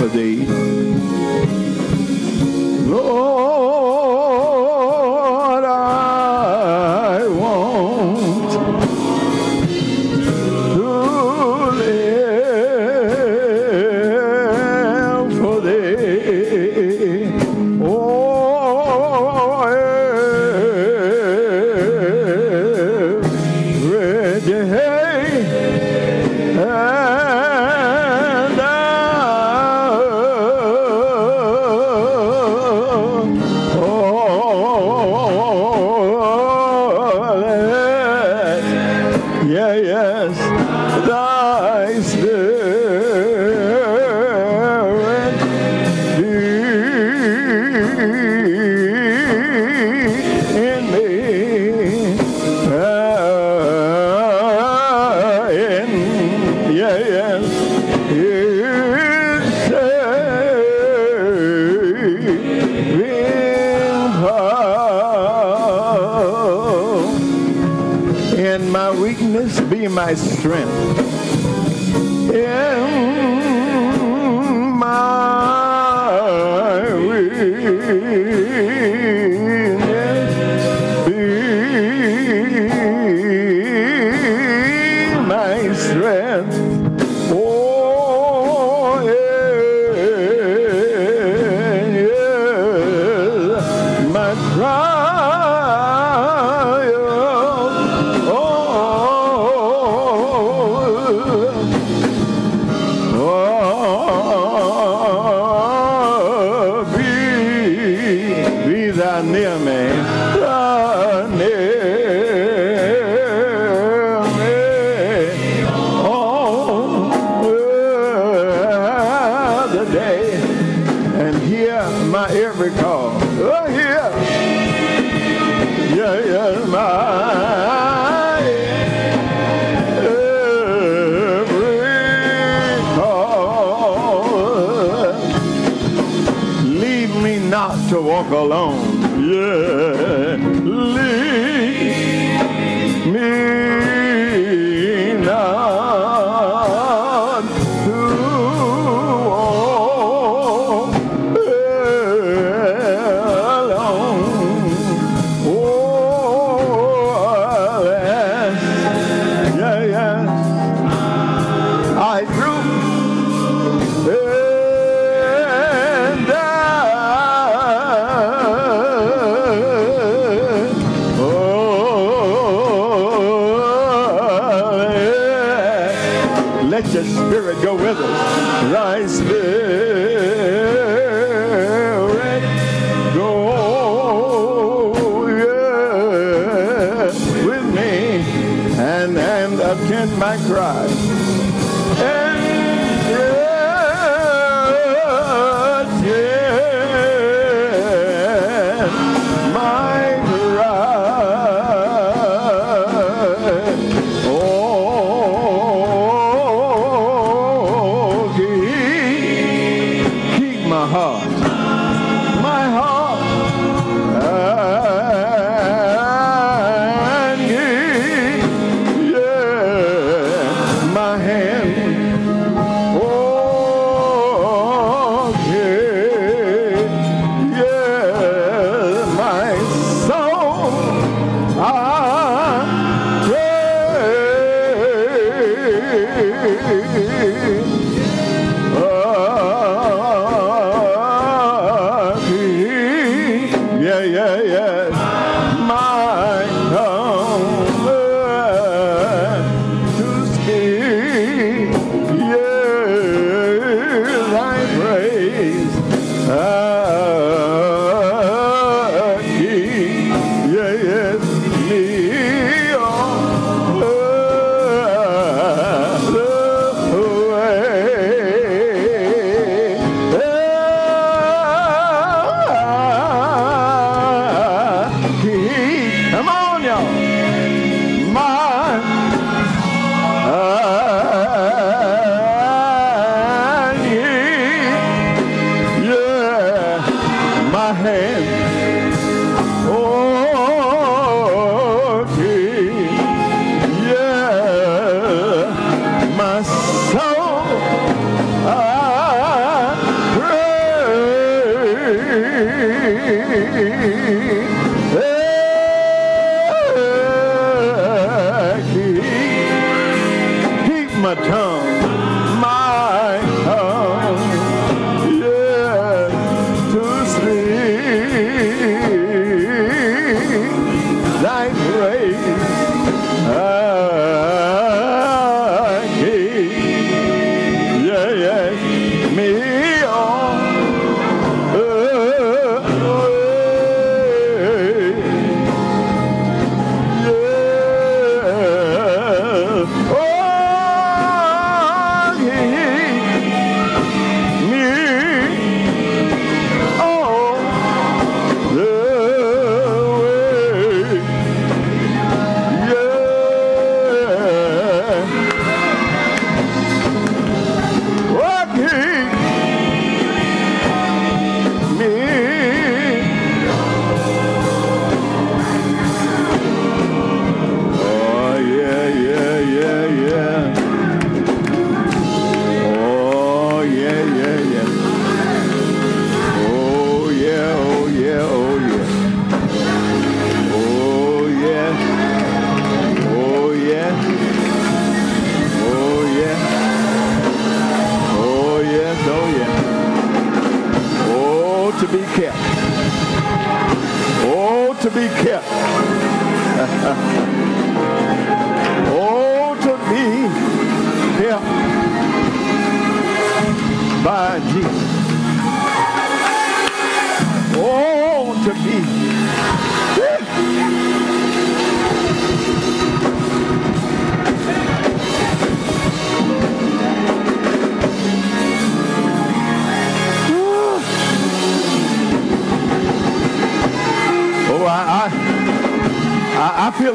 want to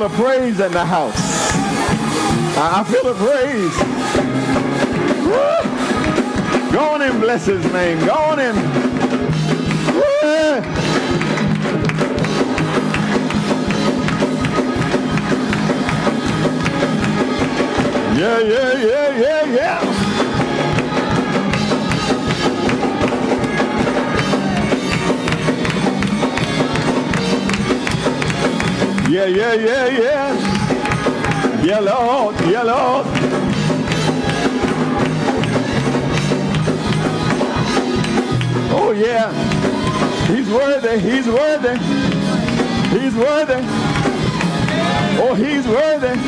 A praise in the house. I, feel the praise. Woo! Go on and bless his name. Go on and. Yeah, yeah, yeah, yeah, yeah. Yeah, yeah, yeah, yeah. Yeah, Lord, yeah, Lord. Oh, yeah. He's worthy, he's worthy. He's worthy. Oh, he's worthy.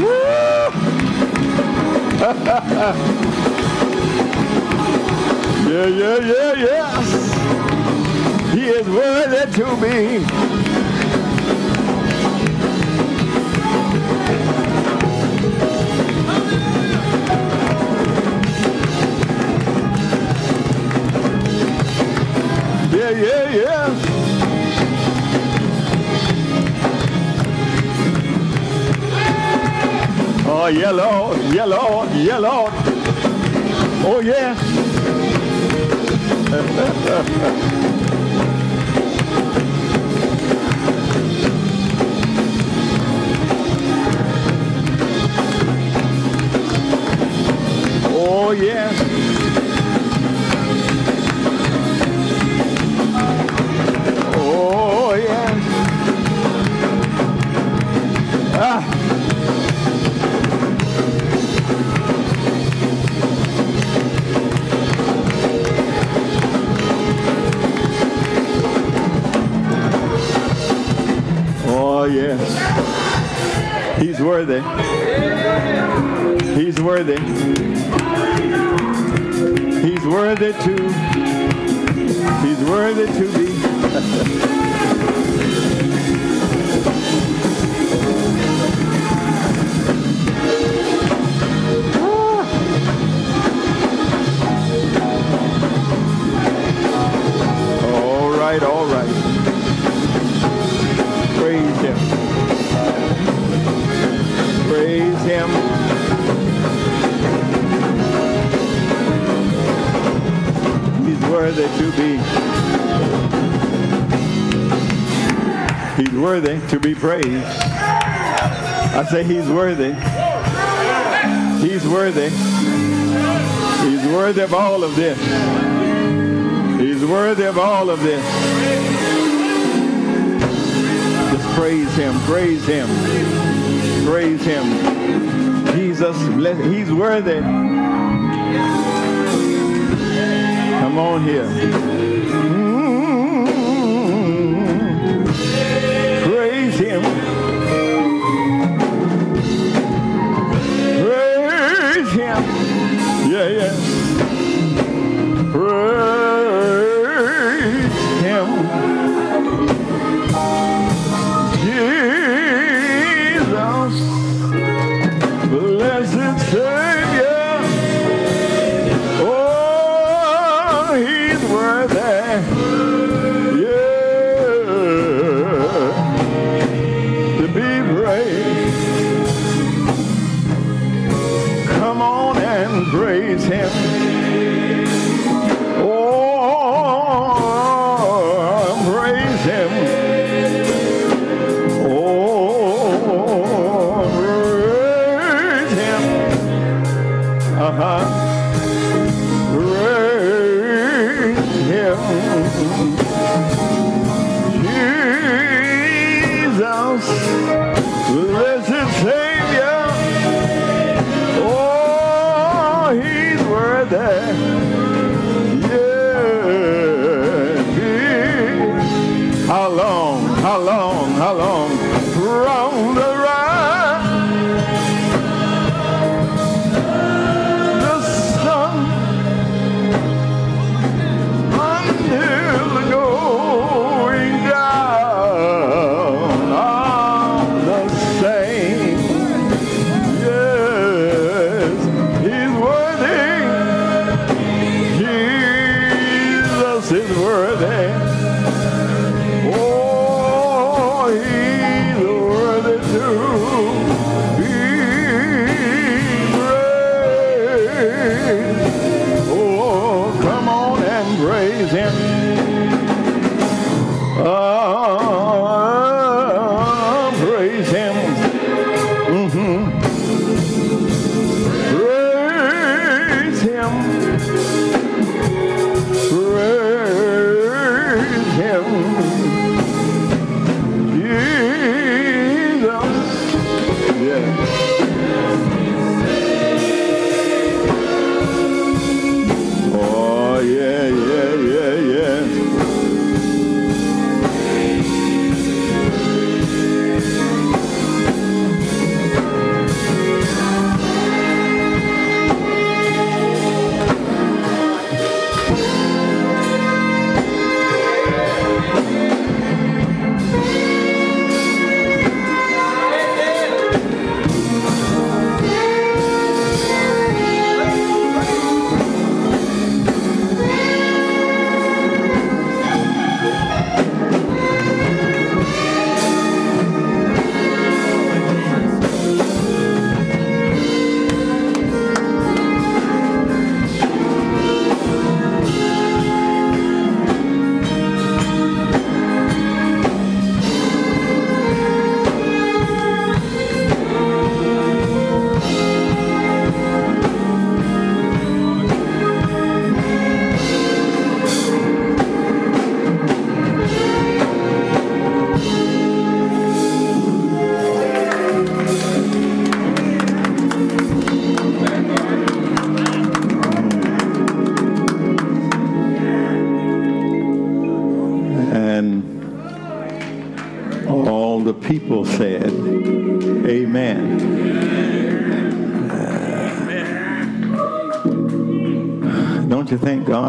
Woo! yeah, yeah, yeah, yeah. He is worthy to be. Yeah, yeah. Oh, yeah, Lord, yeah, Lord, yeah, Lord. Oh, yeah. oh, yeah. Praised. I say he's worthy. He's worthy. He's worthy of all of this. He's worthy of all of this. Just praise him, praise him, praise him. Jesus, he's worthy. Come on here.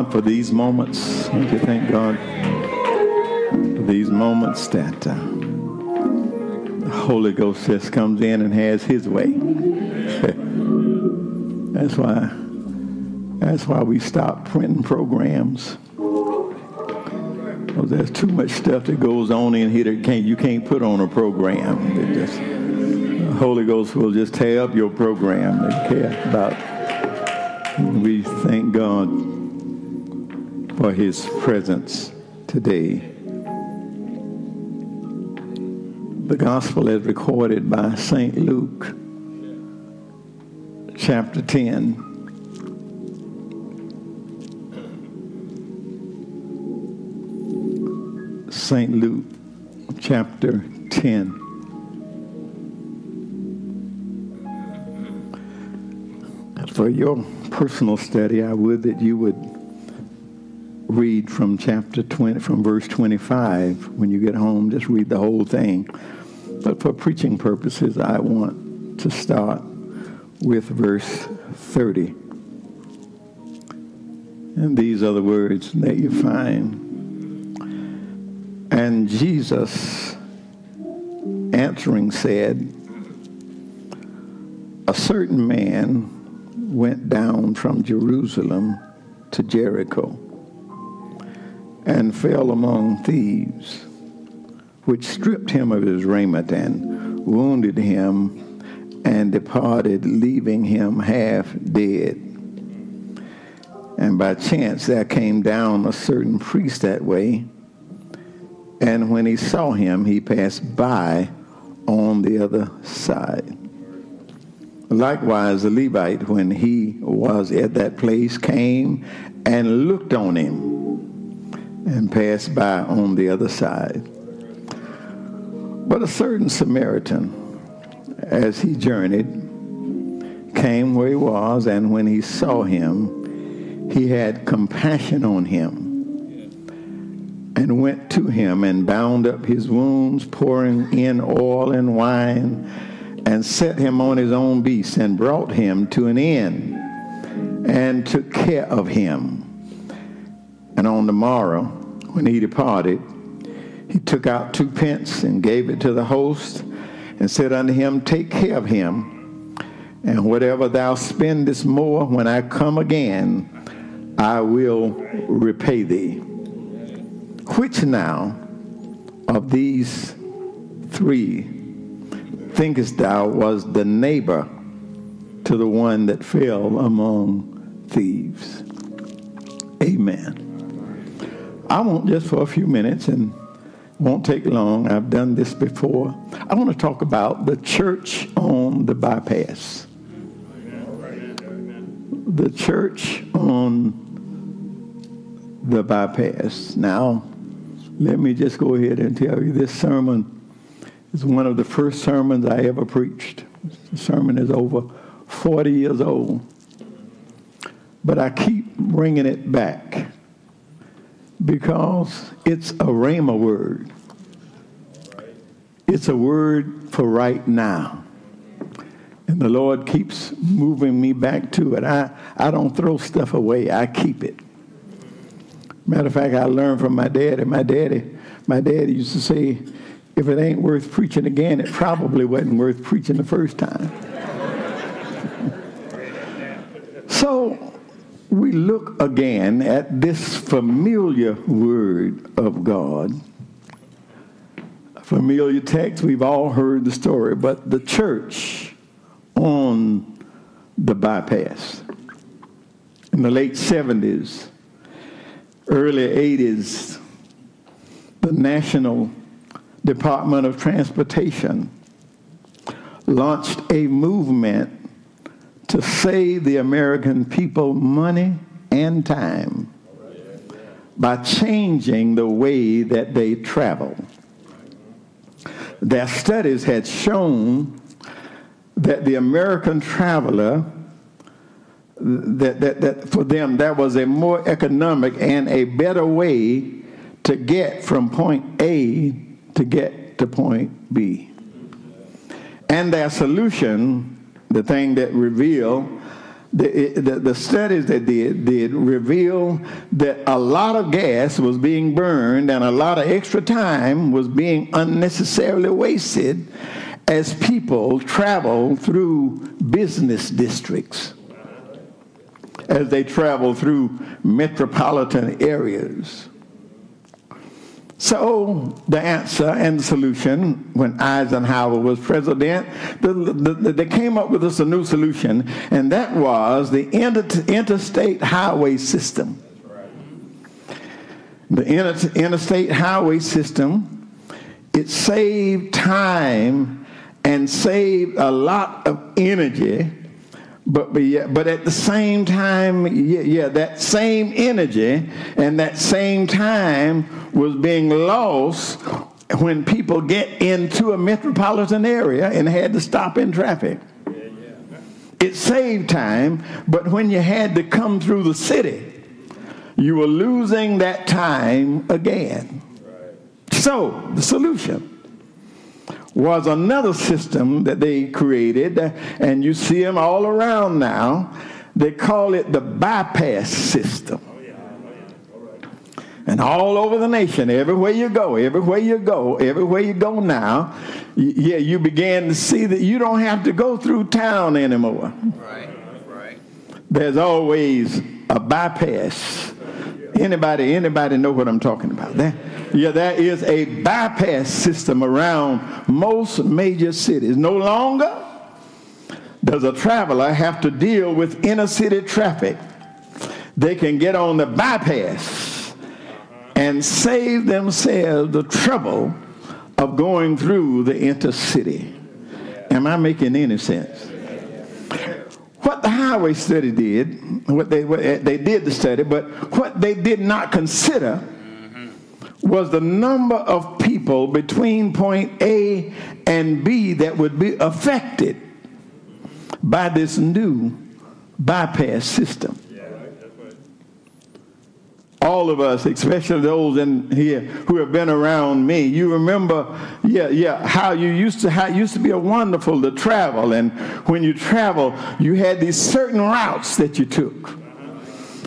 For these moments. Don't you thank God for these moments that uh, the Holy Ghost just comes in and has his way. that's why that's why we stopped printing programs. Well, there's too much stuff that goes on in here that can't, you can't put on a program. It just, the Holy Ghost will just tear up your program. They care about. We thank God for his presence today. The gospel is recorded by St. Luke, chapter 10. St. Luke chapter 10. For your personal study, I would that you would read from chapter 20, from verse 25. When you get home, just read the whole thing. But for preaching purposes, I want to start with verse 30. And these are the words that you find. And Jesus answering said, A certain man went down from Jerusalem to Jericho and fell among thieves, which stripped him of his raiment and wounded him and departed, leaving him half dead. And by chance there came down a certain priest that way, and when he saw him, he passed by on the other side. Likewise, the Levite, when he was at that place, came and looked on him and passed by on the other side. But a certain Samaritan, as he journeyed, came where he was, and when he saw him, he had compassion on him and went to him and bound up his wounds, pouring in oil and wine, and set him on his own beast and brought him to an inn and took care of him. And on the morrow, when he departed, he took out two pence and gave it to the host and said unto him, Take care of him, and whatever thou spendest more when I come again, I will repay thee. Which now of these three thinkest thou was the neighbor to the one that fell among thieves? Amen. I want just for a few minutes and won't take long. I've done this before. I want to talk about the church on the bypass. The church on the bypass. Now, let me just go ahead and tell you this sermon is one of the first sermons I ever preached. The sermon is over 40 years old. But I keep bringing it back because it's a rhema word. It's a word for right now. And the Lord keeps moving me back to it. I, I don't throw stuff away, I keep it. Matter of fact, I learned from my daddy. My daddy, my daddy used to say, if it ain't worth preaching again, it probably wasn't worth preaching the first time. so we look again at this familiar word of God. A familiar text, we've all heard the story, but the church on the bypass. In the late 70s, early 80s, the National Department of Transportation launched a movement to save the American people money and time by changing the way that they travel. Their studies had shown that the American traveler, that, that, that for them, that was a more economic and a better way to get from point A to get to point B. And their solution the thing that revealed the, the, the, studies that did did reveal that a lot of gas was being burned and a lot of extra time was being unnecessarily wasted as people traveled through business districts as they traveled through metropolitan areas so the answer and the solution, when Eisenhower was president, the, the, the, they came up with us a new solution, and that was the inter, interstate highway system. The inter, interstate highway system, it saved time and saved a lot of energy but but, yeah, but at the same time, yeah, yeah, that same energy and that same time was being lost when people get into a metropolitan area and had to stop in traffic. It saved time, but when you had to come through the city, you were losing that time again. So, the solution was another system that they created, and you see them all around now. They call it the bypass system. And all over the nation, everywhere you go, everywhere you go, everywhere you go now, yeah, you began to see that you don't have to go through town anymore. Right, right. There's always a bypass. Anybody, anybody know what I'm talking about? There, yeah, there is a bypass system around most major cities. No longer does a traveler have to deal with inner city traffic. They can get on the bypass and save themselves the trouble of going through the intercity. Am I making any sense? Highway study did, what they, what eh, they did the study, but what they did not consider was the number of people between point A and B that would be affected by this new bypass system. All of us, especially those in here who have been around me, you remember, yeah, yeah, how you used to, how it used to be a wonderful to travel, and when you travel, you had these certain routes that you took.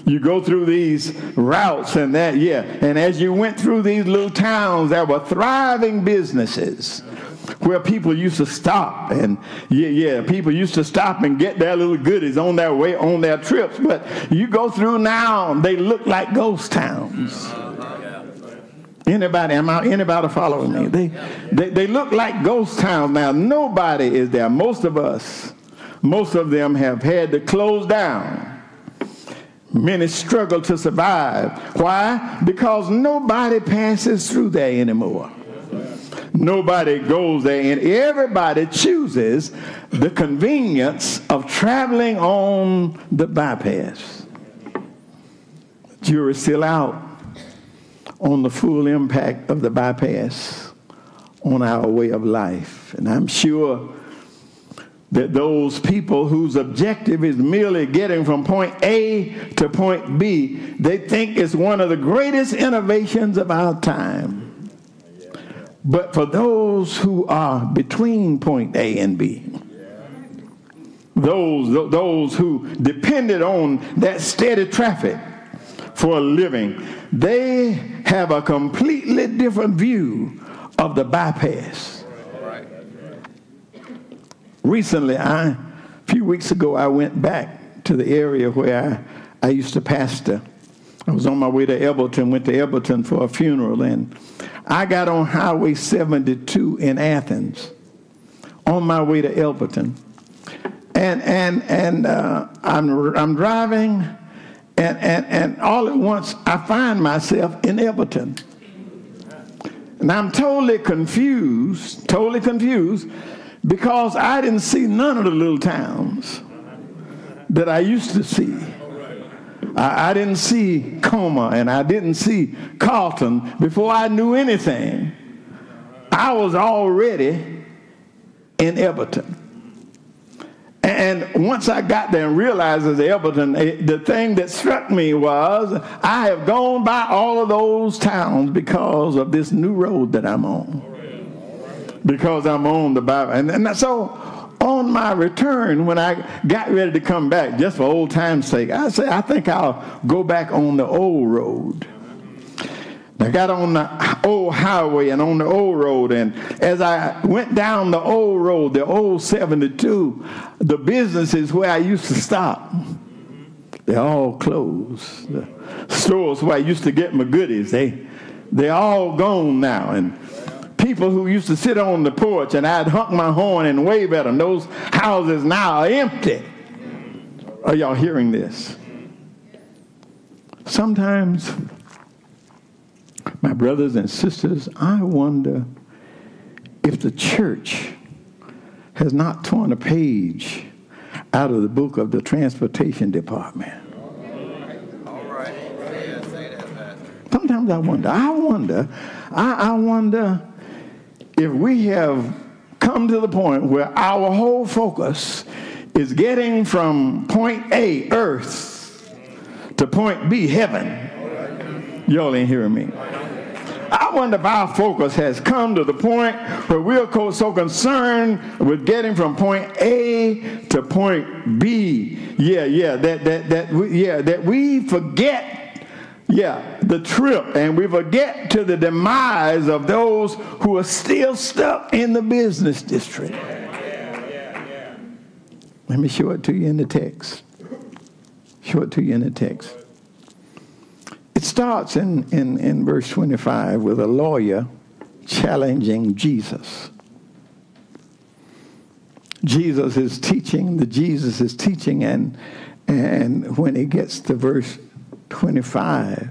You go through these routes and that, yeah. And as you went through these little towns, there were thriving businesses where people used to stop and yeah yeah people used to stop and get their little goodies on their way on their trips but you go through now they look like ghost towns anybody am I, anybody following me they, they they look like ghost towns now nobody is there most of us most of them have had to close down Many struggle to survive. Why? Because nobody passes through there anymore. Nobody goes there, and everybody chooses the convenience of traveling on the bypass. Jury's still out on the full impact of the bypass on our way of life. And I'm sure that those people whose objective is merely getting from point A to point B, they think it's one of the greatest innovations of our time. But for those who are between point A and B, those, those who depended on that steady traffic for a living, they have a completely different view of the bypass recently, I, a few weeks ago, I went back to the area where I, I used to pastor. I was on my way to Elberton, went to Elberton for a funeral, and I got on Highway 72 in Athens on my way to Elberton. And, and, and uh, I'm, I'm driving, and, and, and all at once I find myself in Elberton. And I'm totally confused, totally confused because I didn't see none of the little towns that I used to see. I, I didn't see Comer and I didn't see Carlton before I knew anything. I was already in Elberton. And once I got there and realized as Elberton, eh, the thing that struck me was I have gone by all of those towns because of this new road that I'm on because I'm on the Bible. And, and so on my return, when I got ready to come back, just for old time's sake, I said, I think I'll go back on the old road. I got on the old highway and on the old road, and as I went down the old road, the old 72, the businesses where I used to stop, they're all closed. The stores where I used to get my goodies, they, they're all gone now. And people who used to sit on the porch and I'd honk my horn and wave at them. Those houses now are empty. Are y'all hearing this? Sometimes, my brothers and sisters, I wonder if the church has not torn a page out of the book of the transportation department. Sometimes I wonder, I wonder, I, I wonder if we have come to the point where our whole focus is getting from point A, earth, to point B, heaven. Y'all ain't hearing me. I wonder if our focus has come to the point where we're so concerned with getting from point A to point B. Yeah, yeah, that that that we, yeah, that we forget yeah, the trip and we forget to the demise of those who are still stuck in the business district. Let me show it to you in the text. Show it to you in the text. It starts in, in, in verse 25 with a lawyer challenging Jesus. Jesus is teaching, the Jesus is teaching, and, and when he gets to verse 25,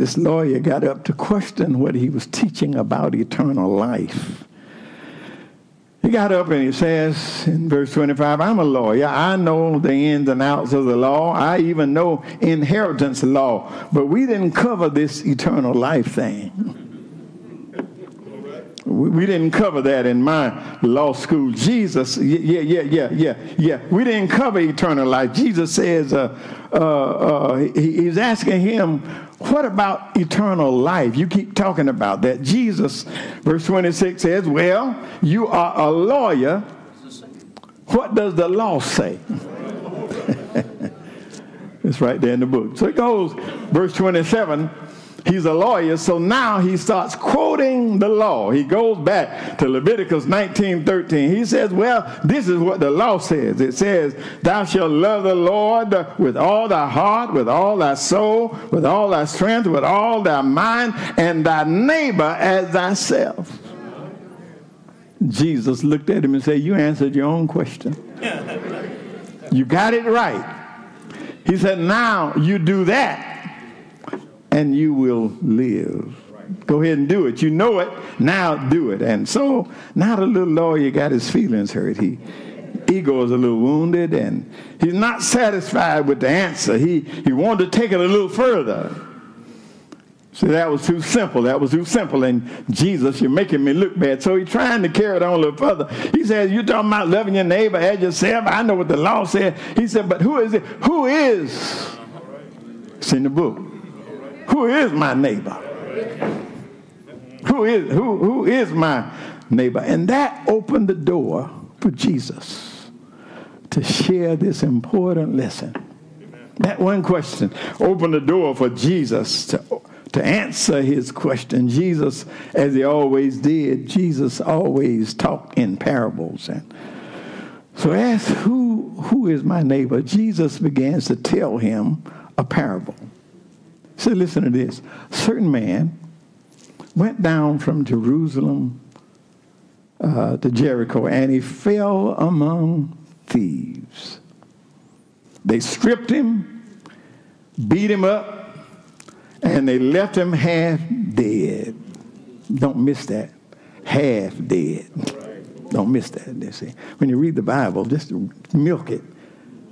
this lawyer got up to question what he was teaching about eternal life. He got up and he says in verse 25, I'm a lawyer. I know the ins and outs of the law. I even know inheritance law. But we didn't cover this eternal life thing. We didn't cover that in my law school. Jesus, yeah, yeah, yeah, yeah, yeah. We didn't cover eternal life. Jesus says, uh, uh, uh, he's asking him, what about eternal life? You keep talking about that. Jesus, verse 26 says, Well, you are a lawyer. What does the law say? it's right there in the book. So it goes, verse 27 He's a lawyer, so now he starts quoting the law. He goes back to Leviticus 19:13. He says, Well, this is what the law says. It says, Thou shalt love the Lord with all thy heart, with all thy soul, with all thy strength, with all thy mind, and thy neighbor as thyself. Jesus looked at him and said, You answered your own question. you got it right. He said, Now you do that and you will live. Go ahead and do it. You know it. Now do it. And so now the little lawyer got his feelings hurt. He ego is a little wounded and he's not satisfied with the answer. He he wanted to take it a little further. See, that was too simple. That was too simple. And Jesus, you're making me look bad. So he's trying to carry it on a little further. He says, You're talking about loving your neighbor as yourself. I know what the law said. He said, But who is it? Who is? It's in the book. Who is my neighbor? Who is, who, who is my neighbor? And that opened the door for Jesus to share this important lesson. That one question opened the door for Jesus to, to answer his question. Jesus, as he always did, Jesus always talked in parables. And so ask who, who is my neighbor? Jesus begins to tell him a parable. So listen to this. A certain man went down from Jerusalem uh, to Jericho, and he fell among thieves. They stripped him, beat him up, and they left him half dead. Don't miss that. Half dead. Don't miss that. They say. When you read the Bible, just milk it.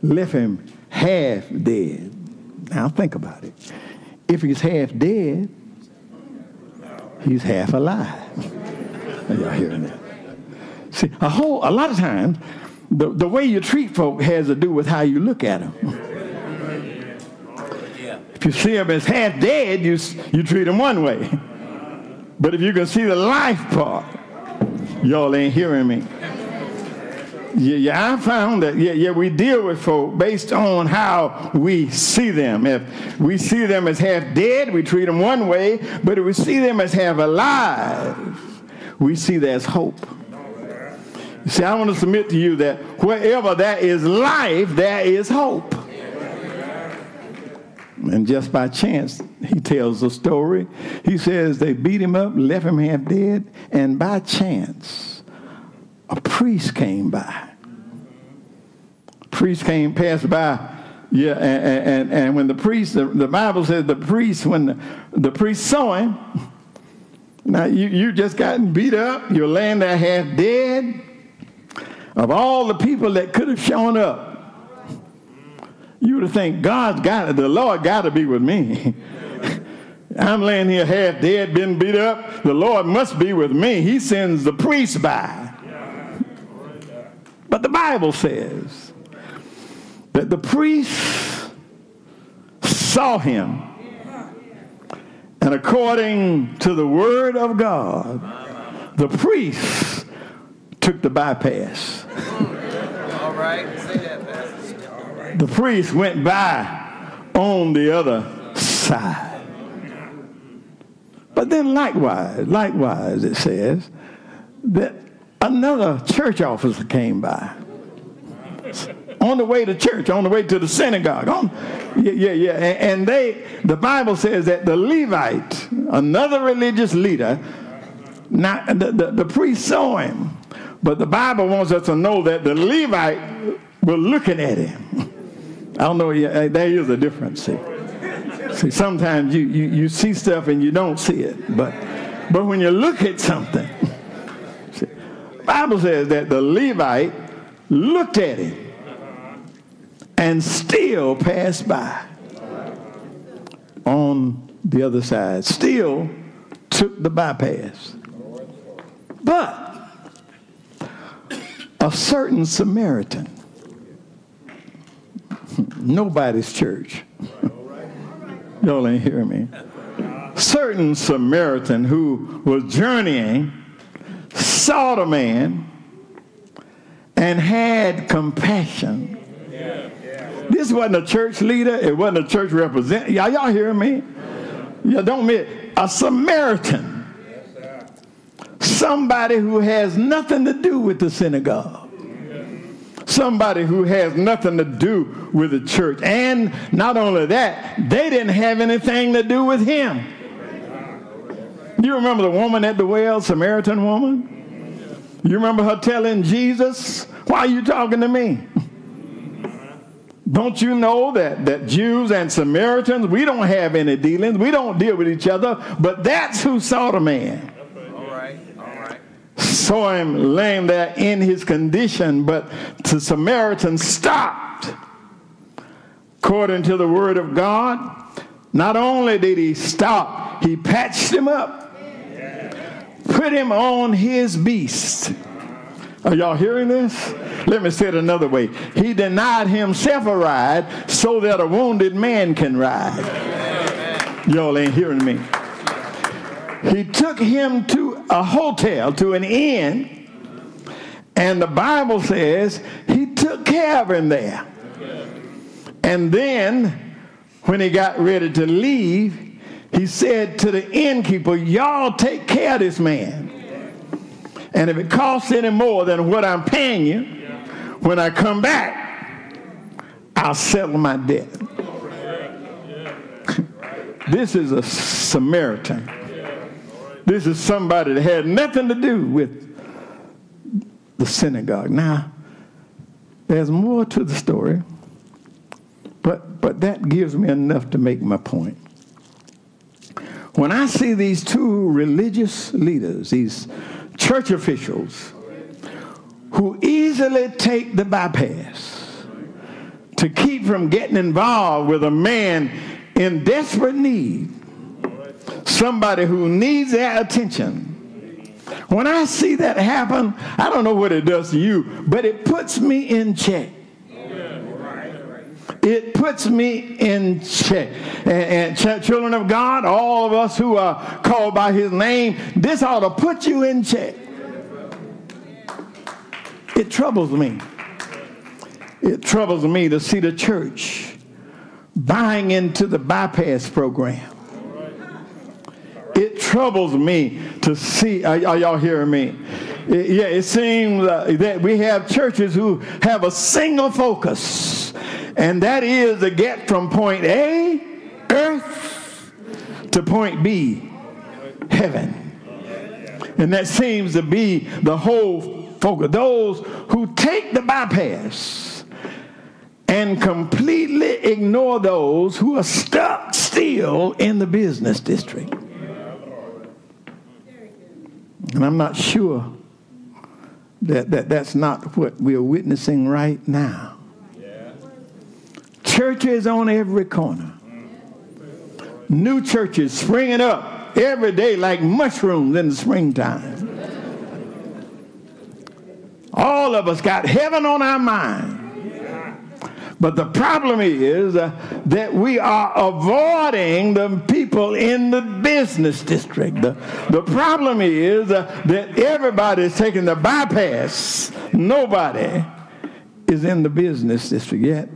Left him half dead. Now think about it. If he's half dead, he's half alive. Are y'all hearing that? See, a whole a lot of times, the, the way you treat folk has to do with how you look at them. If you see them as half dead, you, you treat them one way. But if you can see the life part, y'all ain't hearing me. Yeah, yeah, I found that, yeah, yeah, we deal with folk based on how we see them. If we see them as half dead, we treat them one way, but if we see them as half alive, we see there's hope. See, I want to submit to you that wherever there is life, there is hope. And just by chance, he tells the story. He says they beat him up, left him half dead, and by chance, a priest came by A priest came, passed by. Yeah, and, and, and when the priest, the, the Bible says the priest, when the, the priest saw him, now you, you just gotten beat up, you're laying there half dead. of all the people that could have shown up, you would have think God's got it, the Lord got to be with me. I'm laying here half dead, been beat up. The Lord must be with me. He sends the priest by. But the Bible says that the priest saw him. And according to the word of God, the priest took the bypass. All right, say that, Pastor. All right. The priest went by on the other side. But then likewise, likewise, it says that another church officer came by on the way to church, on the way to the synagogue. On, yeah, yeah, yeah. And they, the Bible says that the Levite, another religious leader, not the, the, the priest saw him, but the Bible wants us to know that the Levite were looking at him. I don't know. There is a difference. See. See, sometimes you, you, you see stuff and you don't see it. But, but when you look at something, Bible says that the Levite looked at him and still passed by on the other side, still took the bypass. But a certain Samaritan, nobody's church, Y'all ain't hear me. Certain Samaritan who was journeying saw the man and had compassion. This wasn't a church leader. It wasn't a church representative. Y'all, y'all hear me? Yeah, don't miss. A Samaritan. Somebody who has nothing to do with the synagogue somebody who has nothing to do with the church. And not only that, they didn't have anything to do with him. You remember the woman at the well, Samaritan woman? You remember her telling Jesus, Why are you talking to me? Don't you know that, that Jews and Samaritans, we don't have any dealings. We don't deal with each other, but that's who saw the man All right, all right. saw him laying there in his condition, but the Samaritan stopped. According to the word of God, not only did he stop, he patched him up, put him on his beast. Are y'all hearing this? Let me say it another way. He denied himself a ride so that a wounded man can ride. Y'all ain't hearing me. He took him to a hotel, to an inn, and the Bible says he took care of him there. And then, when he got ready to leave, he said to the innkeeper, Y'all take care of this man. And if it costs any more than what I'm paying you, when I come back, I'll settle my debt. this is a Samaritan. This is somebody that had nothing to do with the synagogue. Now, there's more to the story, but, but that gives me enough to make my point. When I see these two religious leaders, these church officials, who easily take the bypass to keep from getting involved with a man in desperate need, somebody who needs their attention. When I see that happen, I don't know what it does to you, but it puts me in check. It puts me in check. And, and, children of God, all of us who are called by his name, this ought to put you in check. It troubles me. It troubles me to see the church buying into the bypass program it troubles me to see. Are, are y'all hearing me? It, yeah, it seems uh, that we have churches who have a single focus, and that is to get from point A, earth, to point B, heaven. And that seems to be the whole focus. Those who take the bypass and completely ignore those who are stuck still in the business district. And I'm not sure that, that that's not what we're witnessing right now. Churches on every corner. New churches springing up every day like mushrooms in the springtime. All of us got heaven on our mind. But the problem is uh, that we are avoiding the people in the business district. The, the problem is uh, that everybody is taking the bypass. Nobody is in the business district yet.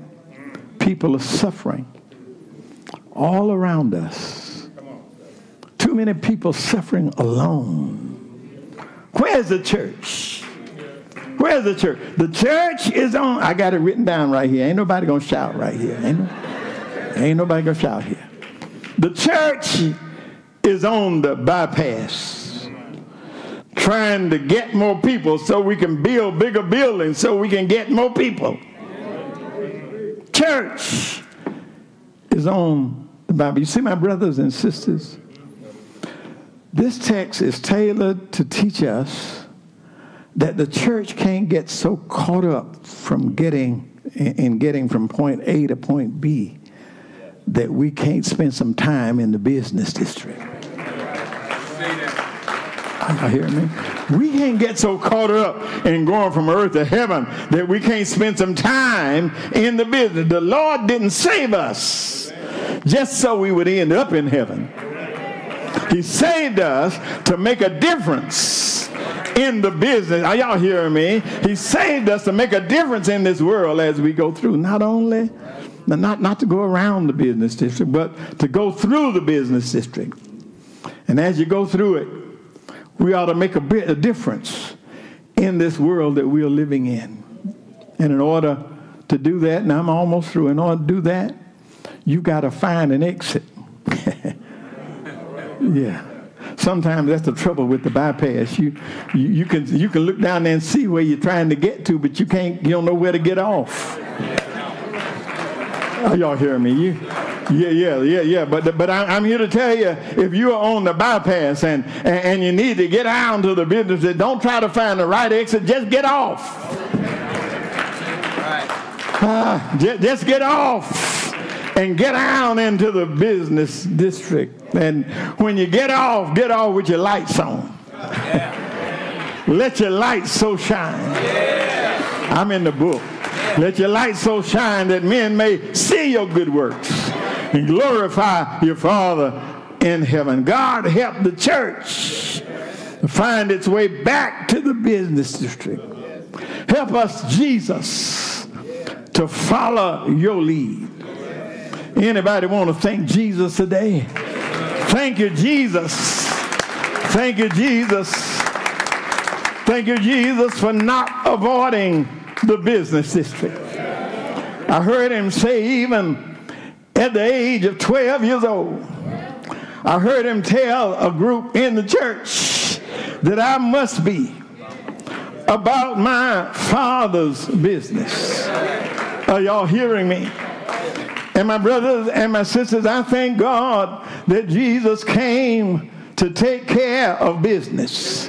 People are suffering all around us. Too many people suffering alone. Where's the church? Where's the church? The church is on. I got it written down right here. Ain't nobody gonna shout right here. Ain't, no, ain't nobody gonna shout here. The church is on the bypass, trying to get more people so we can build bigger buildings so we can get more people. Church is on the Bible. You see, my brothers and sisters, this text is tailored to teach us that the church can't get so caught up from getting in getting from point A to point B that we can't spend some time in the business district. Hearing me? We can't get so caught up in going from earth to heaven that we can't spend some time in the business. The Lord didn't save us just so we would end up in heaven. He saved us to make a difference in the business. Are y'all hearing me? He saved us to make a difference in this world as we go through. Not only, not, not to go around the business district, but to go through the business district. And as you go through it, we ought to make a, bit, a difference in this world that we are living in. And in order to do that, and I'm almost through, in order to do that, you got to find an exit. yeah. Sometimes that's the trouble with the bypass. You, you, you, can, you can look down there and see where you're trying to get to, but you can't, you don't know where to get off. Are y'all hearing me? You, yeah, yeah, yeah, yeah. But, but I, am here to tell you, if you are on the bypass and, and, you need to get out to the business, don't try to find the right exit. Just get off. Uh, just, just get off and get down into the business district. And when you get off, get off with your lights on. Yeah. Let your light so shine. Yeah. I'm in the book. Let your light so shine that men may see your good works and glorify your Father in heaven. God help the church find its way back to the business district. Help us, Jesus, to follow your lead. Anybody want to thank Jesus today? Thank you, Jesus. Thank you, Jesus. Thank you, Jesus, for not avoiding the business district. I heard him say, even at the age of 12 years old, I heard him tell a group in the church that I must be about my father's business. Are y'all hearing me? And my brothers and my sisters, I thank God that Jesus came to take care of business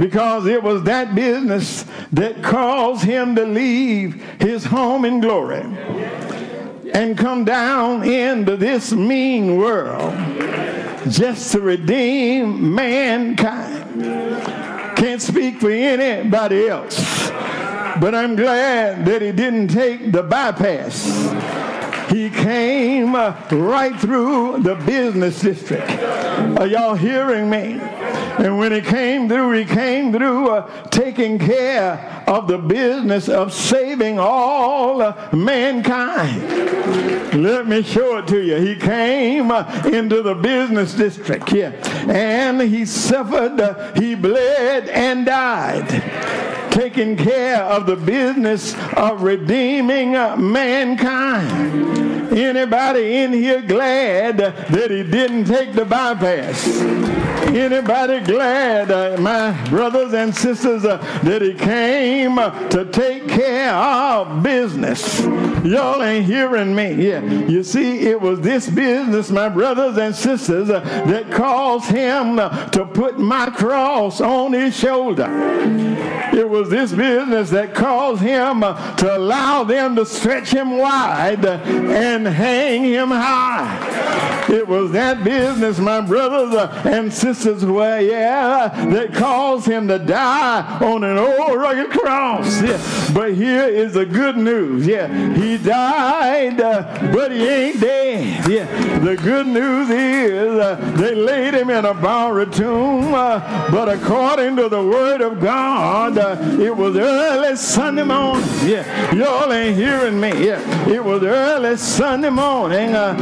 because it was that business that caused him to leave his home in glory and come down into this mean world just to redeem mankind. Can't speak for anybody else, but I'm glad that he didn't take the bypass he came uh, right through the business district. Are y'all hearing me? And when he came through, he came through uh, taking care of the business of saving all uh, mankind. Let me show it to you. He came uh, into the business district, yeah, and he suffered, uh, he bled, and died taking care of the business of redeeming mankind. Anybody in here glad that he didn't take the bypass? Anybody glad, uh, my brothers and sisters, uh, that he came uh, to take care of business? Y'all ain't hearing me. Yeah. You see, it was this business, my brothers and sisters, uh, that caused him uh, to put my cross on his shoulder. It was this business that caused him uh, to allow them to stretch him wide and hang him high. It was that business, my brothers and sisters, where, yeah, that caused him to die on an old rugged cross. Yeah. But here is the good news. Yeah, he died, uh, but he ain't dead. Yeah, the good news is uh, they laid him in a borrowed tomb, uh, but according to the word of God, uh, it was early Sunday morning. Yeah, y'all ain't hearing me. Yeah, it was early Sunday morning uh,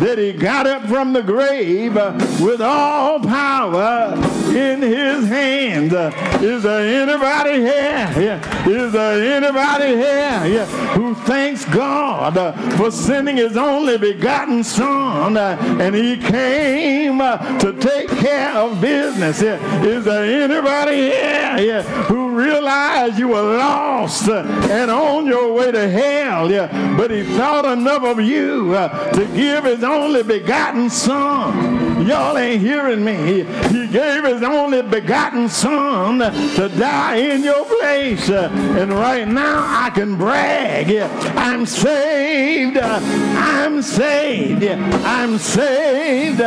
that he got up from the grave uh, with all power in his hand. Uh, is there anybody here? Yeah. Is there anybody here yeah, who thanks God uh, for sending his only begotten son uh, and he came uh, to take care of business? Yeah. Is there anybody here yeah, who realized you were lost and on your way to hell? Yeah. But he thought enough of you uh, to give his only begotten son. Y'all ain't hearing me. He, gave his only begotten son to die in your place. And right now I can brag. I'm saved. I'm saved. I'm saved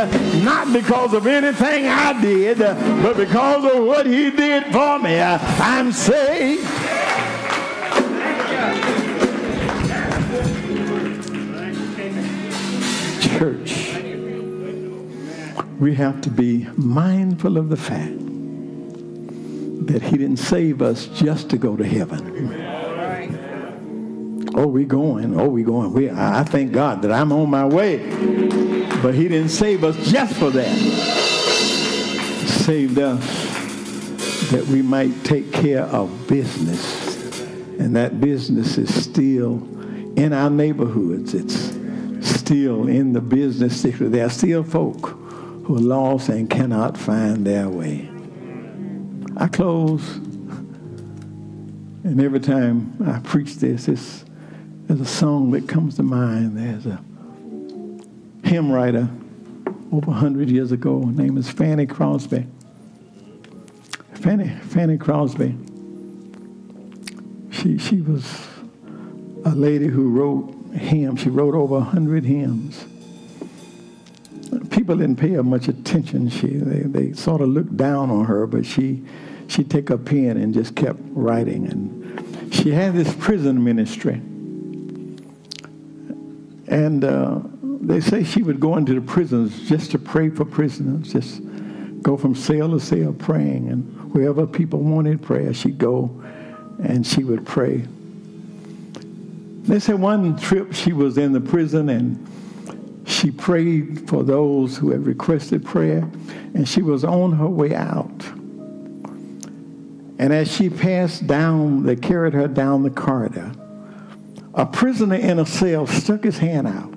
not because of anything I did, but because of what he did for me. I'm saved. Church, we have to be mindful of the fact that he didn't save us just to go to heaven. Oh, we going. Oh, we going. We, I thank God that I'm on my way. But he didn't save us just for that. He saved us that we might take care of business. And that business is still in our neighborhoods. It's still in the business sector. There are still folk who are lost and cannot find their way. I close, and every time I preach this, there's a song that comes to mind. There's a hymn writer over 100 years ago. Her name is Fanny Crosby. Fanny, Fanny Crosby, she, she was a lady who wrote hymns. She wrote over 100 hymns. People didn't pay her much attention. She, they, they sort of looked down on her, but she, she'd take a pen and just kept writing. And she had this prison ministry. And uh, they say she would go into the prisons just to pray for prisoners, just go from cell to cell praying. And wherever people wanted prayer, she'd go and she would pray. They said one trip she was in the prison and she prayed for those who had requested prayer, and she was on her way out. And as she passed down, they carried her down the corridor. A prisoner in a cell stuck his hand out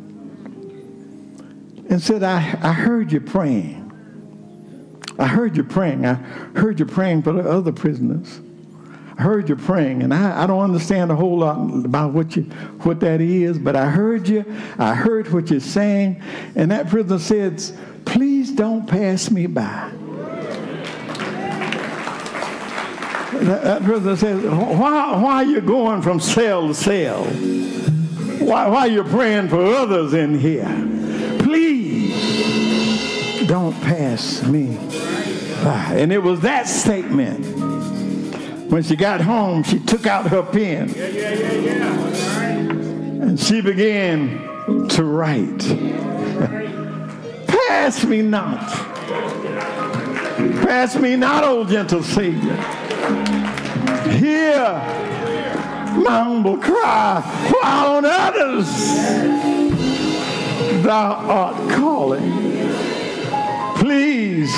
and said, I, I heard you praying. I heard you praying. I heard you praying for the other prisoners. Heard you praying, and I, I don't understand a whole lot about what you what that is, but I heard you. I heard what you're saying, and that prisoner said, "Please don't pass me by." That, that prisoner says, "Why why are you going from cell to cell? Why why are you praying for others in here? Please don't pass me by." And it was that statement when she got home, she took out her pen. Yeah, yeah, yeah, and she began to write. Pass me not. Pass me not, O gentle Savior. Hear my humble cry while on others thou art calling. Please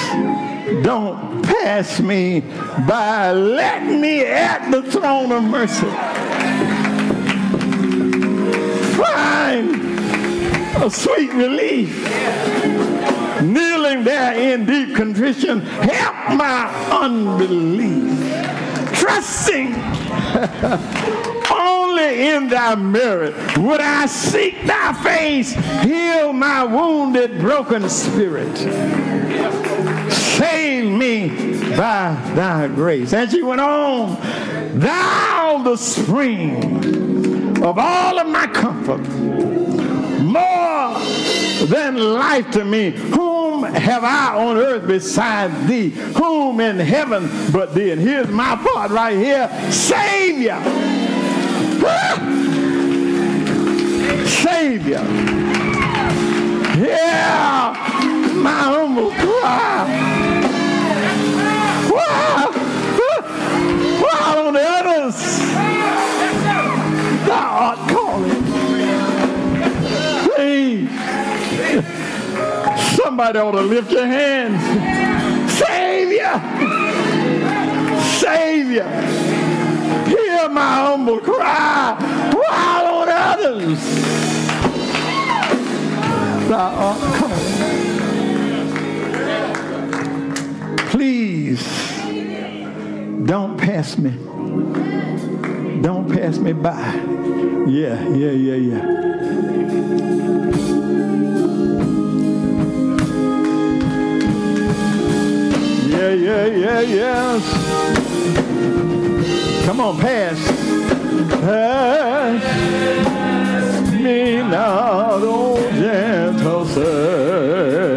don't pass me by. Let me at the throne of mercy. Find a sweet relief. Kneeling there in deep contrition, help my unbelief. Trusting only in thy merit would I seek thy face, heal my wounded, broken spirit. Save me by thy grace. And she went on, thou the spring of all of my comfort, more than life to me. Whom have I on earth beside thee? Whom in heaven but thee? And here's my part right here. Savior. Savior. Yeah, my humble cry. While on the others, thou art calling. Please. Somebody ought to lift your hands. Savior. Savior. Hear my humble cry while on others. Thou art calling. Please don't pass me. Don't pass me by. Yeah, yeah, yeah, yeah. Yeah, yeah, yeah, yes. Come on, pass. Pass me not, oh gentle Savior.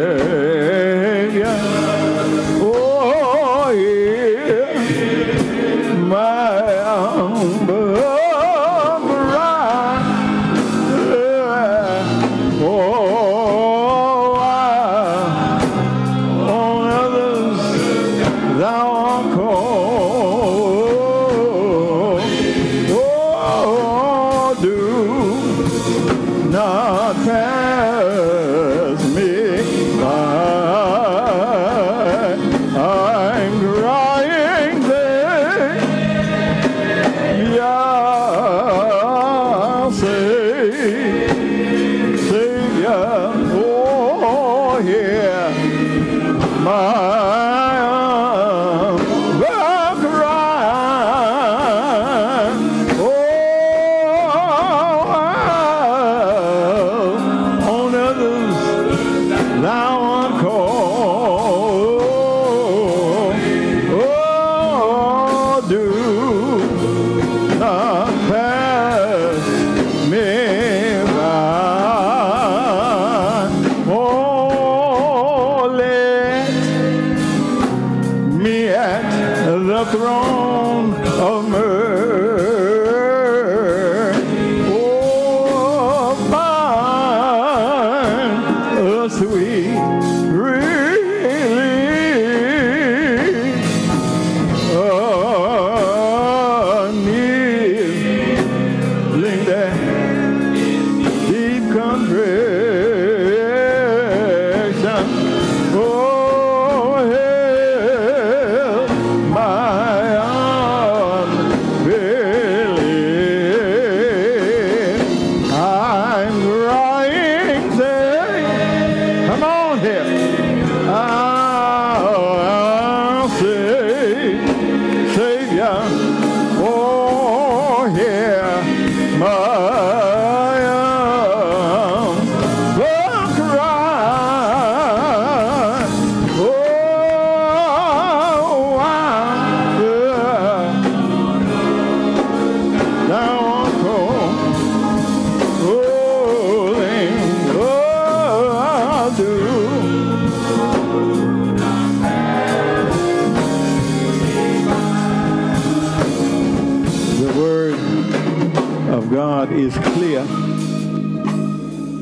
God is clear.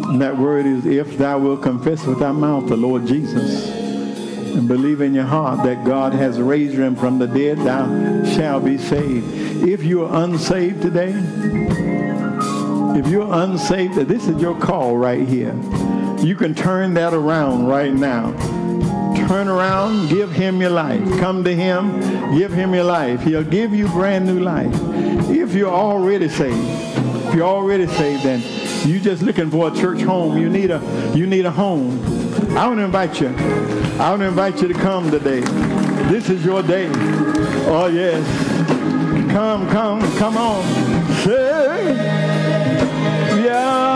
And that word is if thou wilt confess with thy mouth the Lord Jesus and believe in your heart that God has raised him from the dead, thou shalt be saved. If you are unsaved today, if you're unsaved, this is your call right here. You can turn that around right now. Turn around, give him your life. Come to him, give him your life. He'll give you brand new life. If you're already saved, if you're already saved, then you're just looking for a church home. You need a you need a home. I want to invite you. I want to invite you to come today. This is your day. Oh yes. Come, come, come on. Say, yeah,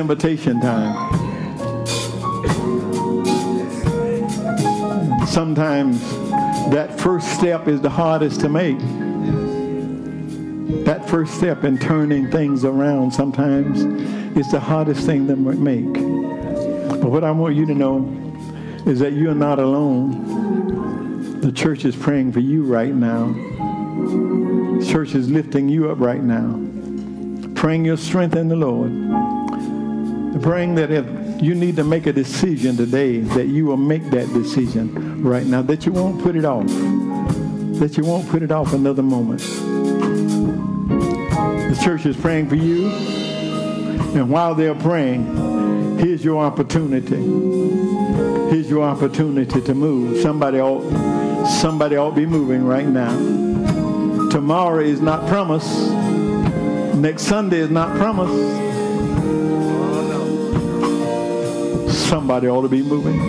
invitation time. Sometimes that first step is the hardest to make. That first step in turning things around sometimes is the hardest thing to make. But what I want you to know is that you're not alone. The church is praying for you right now. The church is lifting you up right now. Praying your strength in the Lord. Praying that if you need to make a decision today, that you will make that decision right now, that you won't put it off. That you won't put it off another moment. The church is praying for you. And while they're praying, here's your opportunity. Here's your opportunity to move. Somebody ought, somebody ought to be moving right now. Tomorrow is not promised. Next Sunday is not promised. Somebody ought to be moving.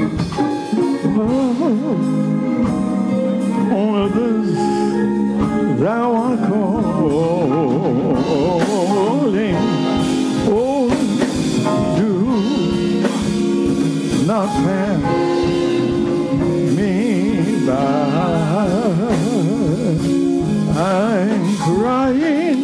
On others, thou art calling. Oh, do not pass me by. I'm crying,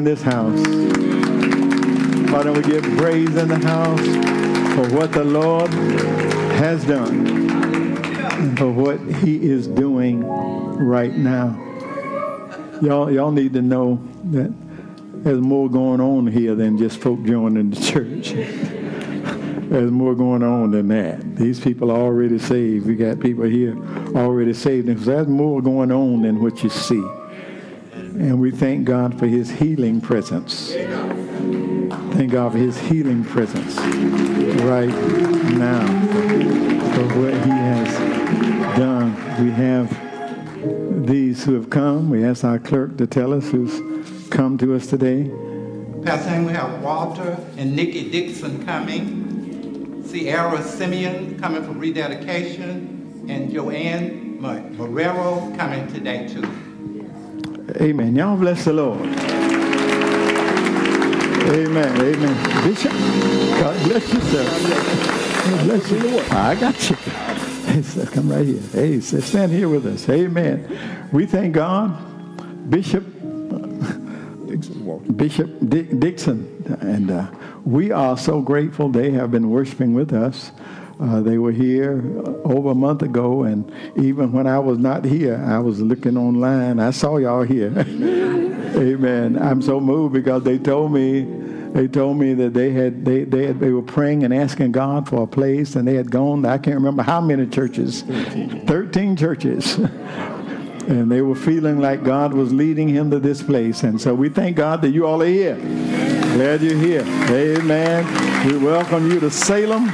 in this house? Why don't we give praise in the house for what the Lord has done for what he is doing right now? Y'all, y'all need to know that there's more going on here than just folk joining the church. There's more going on than that. These people are already saved. We got people here already saved. And there's more going on than what you see. Thank God for his healing presence. Thank God for his healing presence right now for what he has done. We have these who have come. We ask our clerk to tell us who's come to us today. Pastor, we have Walter and Nikki Dixon coming, Sierra Simeon coming for rededication, and Joanne Morero coming today too. Amen. Y'all bless the Lord. Amen. Amen. Bishop, God bless you, sir. God bless you. I got you. Hey, sir, come right here. Hey, sir, stand here with us. Amen. We thank God. Bishop Bishop Dick Dixon, and uh, we are so grateful they have been worshiping with us. Uh, they were here over a month ago, and even when I was not here, I was looking online. I saw y'all here. Amen. I'm so moved because they told me, they told me that they had they they, had, they were praying and asking God for a place, and they had gone. I can't remember how many churches, thirteen churches. And they were feeling like God was leading him to this place. And so we thank God that you all are here. Glad you're here. Amen. We welcome you to Salem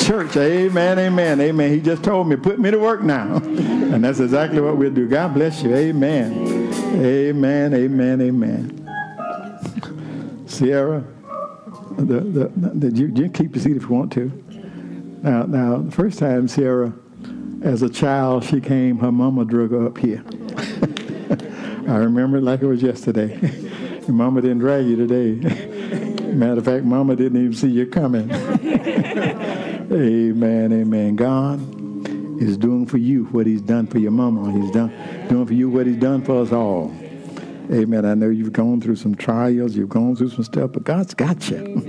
Church. Amen, amen, amen. He just told me, put me to work now. And that's exactly what we'll do. God bless you. Amen. Amen, amen, amen. Sierra, the, the, the, you, you keep your seat if you want to. Now, now, the first time Sierra as a child, she came, her mama drug her up here. I remember it like it was yesterday. Your mama didn't drag you today. Matter of fact, mama didn't even see you coming. Amen, amen. God is doing for you what he's done for your mama. He's done doing for you what he's done for us all. Amen. I know you've gone through some trials, you've gone through some stuff, but God's got you.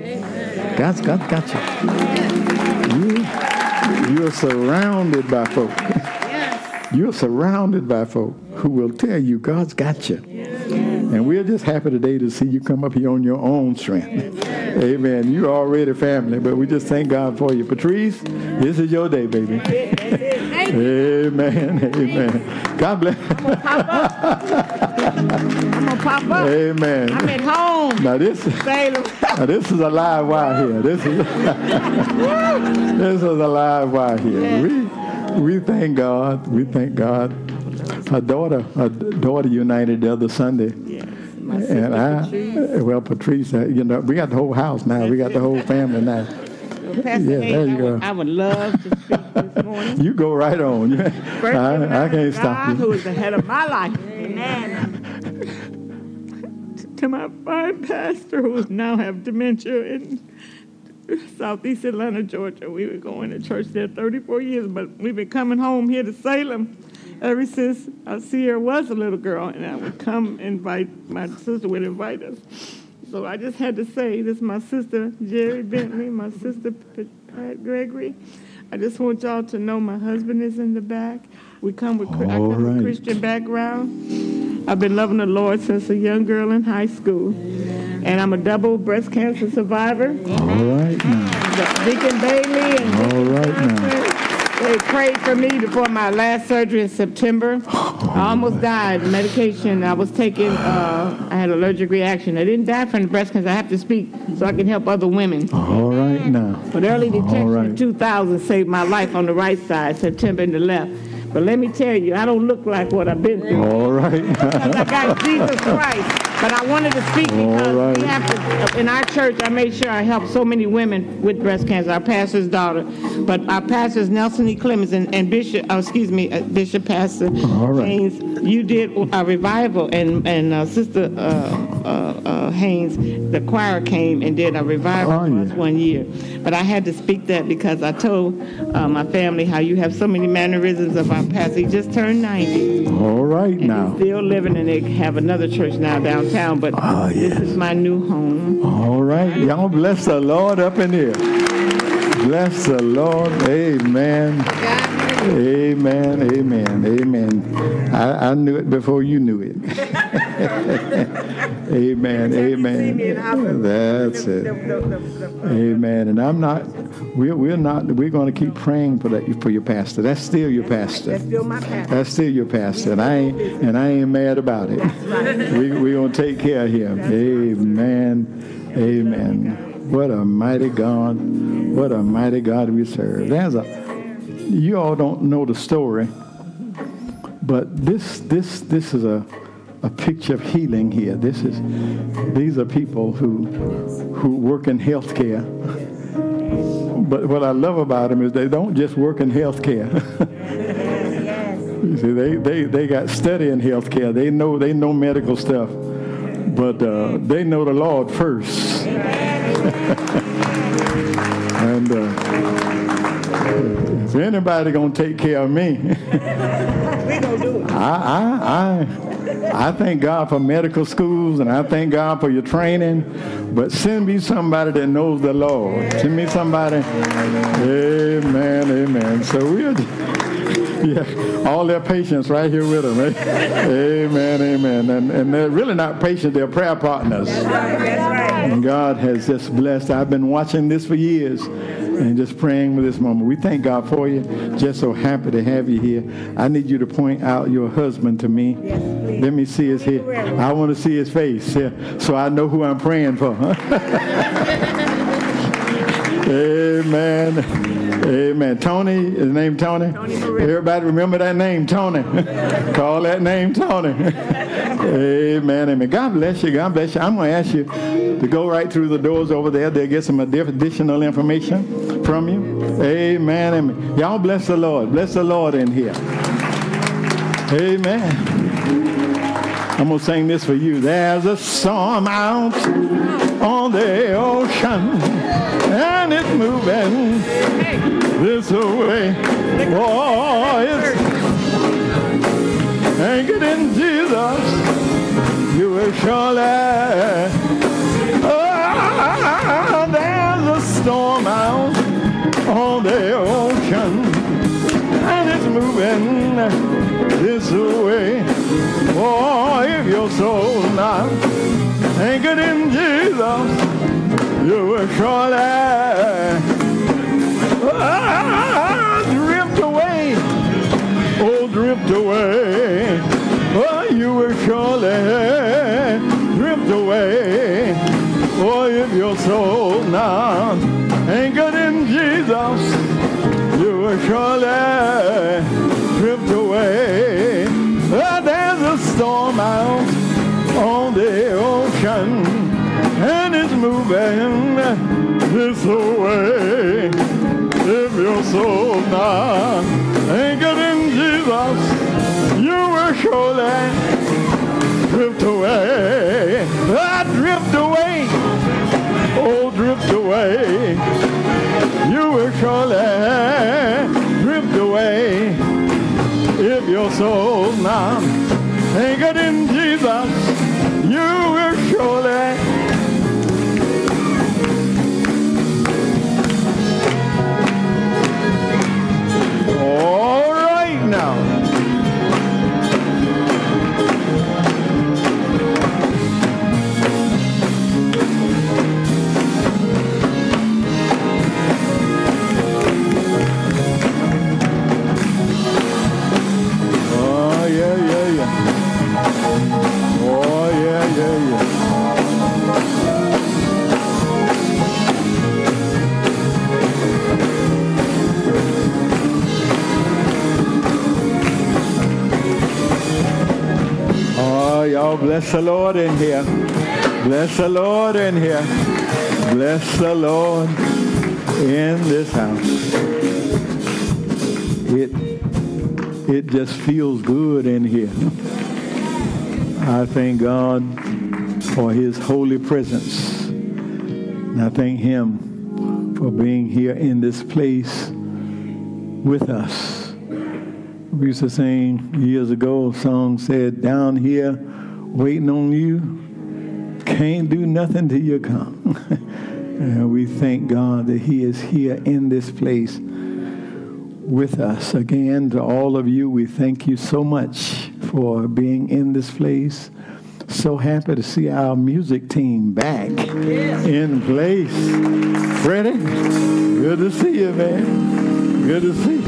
God's got, got you. You you're surrounded by folk. You're surrounded by folk who will tell you God's got you. And we're just happy today to see you come up here on your own strength. Amen. You're already family, but we just thank God for you. Patrice, this is your day, baby. Amen. Amen. God bless. I'm gonna pop up. Amen. I'm at home. Now this, Salem. now this is a live wire here. This is this is a live wire here. We we thank God. We thank God. Her daughter, her daughter united the other Sunday, My and I, Patrice. well, Patrice, uh, you know, we got the whole house now. We got the whole family now. Well, Pastor yeah, Haynes, there you I would- go. I would love to speak this morning. You go right on. I, I can't stop God, who you. is the head of my life. Amen. to my fine pastor, who now have dementia in Southeast Atlanta, Georgia. We were going to church there 34 years, but we've been coming home here to Salem ever since I see her was a little girl, and I would come invite my sister would invite us. So I just had to say, this is my sister Jerry Bentley, my sister Pat Gregory. I just want y'all to know my husband is in the back. We come with I come right. with Christian background. I've been loving the Lord since a young girl in high school, and I'm a double breast cancer survivor. All right now. Deacon Bailey and All Deacon right now. They prayed for me before my last surgery in September. I almost died. Medication I was taking, uh, I had allergic reaction. I didn't die from the breast cancer. I have to speak so I can help other women. All right now. But early detection right. in 2000 saved my life on the right side, September in the left. But let me tell you, I don't look like what I've been through. All right. I got Jesus Christ. But I wanted to speak because right. we have to, in our church, I made sure I helped so many women with breast cancer, our pastor's daughter. But our pastors, Nelson E. Clemens and, and Bishop, oh, excuse me, uh, Bishop Pastor right. Haynes, you did a revival, and, and uh, Sister uh, uh, uh, Haynes, the choir came and did a revival Oh, for us yeah. one year. But I had to speak that because I told uh, my family how you have so many mannerisms of our pastor. He just turned 90. All right now. he's still living, and they have another church now downtown. But Ah, this is my new home. All right. Y'all bless the Lord up in here. Bless the Lord. Amen. Amen. Amen. Amen. I, I knew it before you knew it. amen. Amen. That's it. Amen. And I'm not. We're, we're not. We're going to keep praying for that for your pastor. That's still your pastor. That's still my pastor. That's still your pastor, and I ain't and I ain't mad about it. We we gonna take care of him. Amen. Amen. What a mighty God. What a mighty God we serve. There's a. You all don't know the story, but this this this is a a picture of healing here. This is these are people who who work in healthcare. But what I love about them is they don't just work in healthcare. You see, they, they, they got study in healthcare. They know they know medical stuff, but uh, they know the Lord first. and uh, if anybody gonna take care of me, I, I I I thank God for medical schools and I thank God for your training. But send me somebody that knows the Lord. Send me somebody. Amen. Amen. So we're. Yeah, all their patients right here with them. Amen, amen. And, and they're really not patients, they're prayer partners. And God has just blessed. I've been watching this for years and just praying with this moment. We thank God for you. Just so happy to have you here. I need you to point out your husband to me. Let me see his head. I want to see his face yeah, so I know who I'm praying for. Amen. Amen. Tony, his name Tony? Everybody remember that name, Tony. Call that name Tony. Amen. Amen. God bless you. God bless you. I'm going to ask you to go right through the doors over there. They'll get some additional information from you. Amen. Amen. Y'all bless the Lord. Bless the Lord in here. Amen. I'm going to sing this for you. There's a storm out on the ocean, and it's moving this way. Oh, it's anchored in Jesus. You will surely. Oh, there's a storm out on the ocean, and it's moving this way. Oh, if your soul not anchored in Jesus, you will surely ah, drift away. Oh, drift away. Oh, you will surely drift away. Oh, if your soul not Jesus, you will surely drift away. Ah, there's a storm out on the ocean, and it's moving this way. If your soul not anchored in Jesus, you will surely drift away. Ah, drift away. Oh, drift away. You will surely drift away. If your soul now anchored in Jesus, you will surely. Y'all bless the Lord in here. Bless the Lord in here. Bless the Lord in this house. It, it just feels good in here. I thank God for his holy presence. And I thank him for being here in this place with us. We used to sing years ago, a song said, down here waiting on you, can't do nothing till you come. and we thank God that he is here in this place with us. Again, to all of you, we thank you so much for being in this place. So happy to see our music team back in place. Freddie, good to see you, man. Good to see you.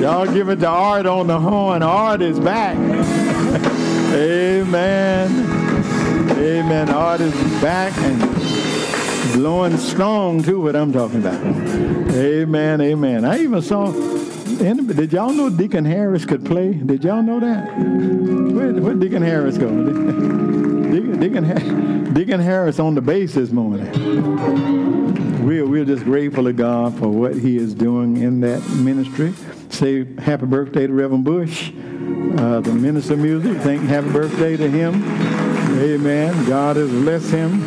Y'all give it to Art on the horn. Art is back. Amen. Amen. Art is back and blowing strong too, what I'm talking about. Amen. Amen. I even saw, did y'all know Deacon Harris could play? Did y'all know that? Where, where Deacon Harris go? Deacon, Deacon, Deacon Harris on the bass this morning. We're, we're just grateful to God for what he is doing in that ministry. Say happy birthday to Reverend Bush, uh, the minister of music. Thank happy birthday to him. Amen. God has blessed him.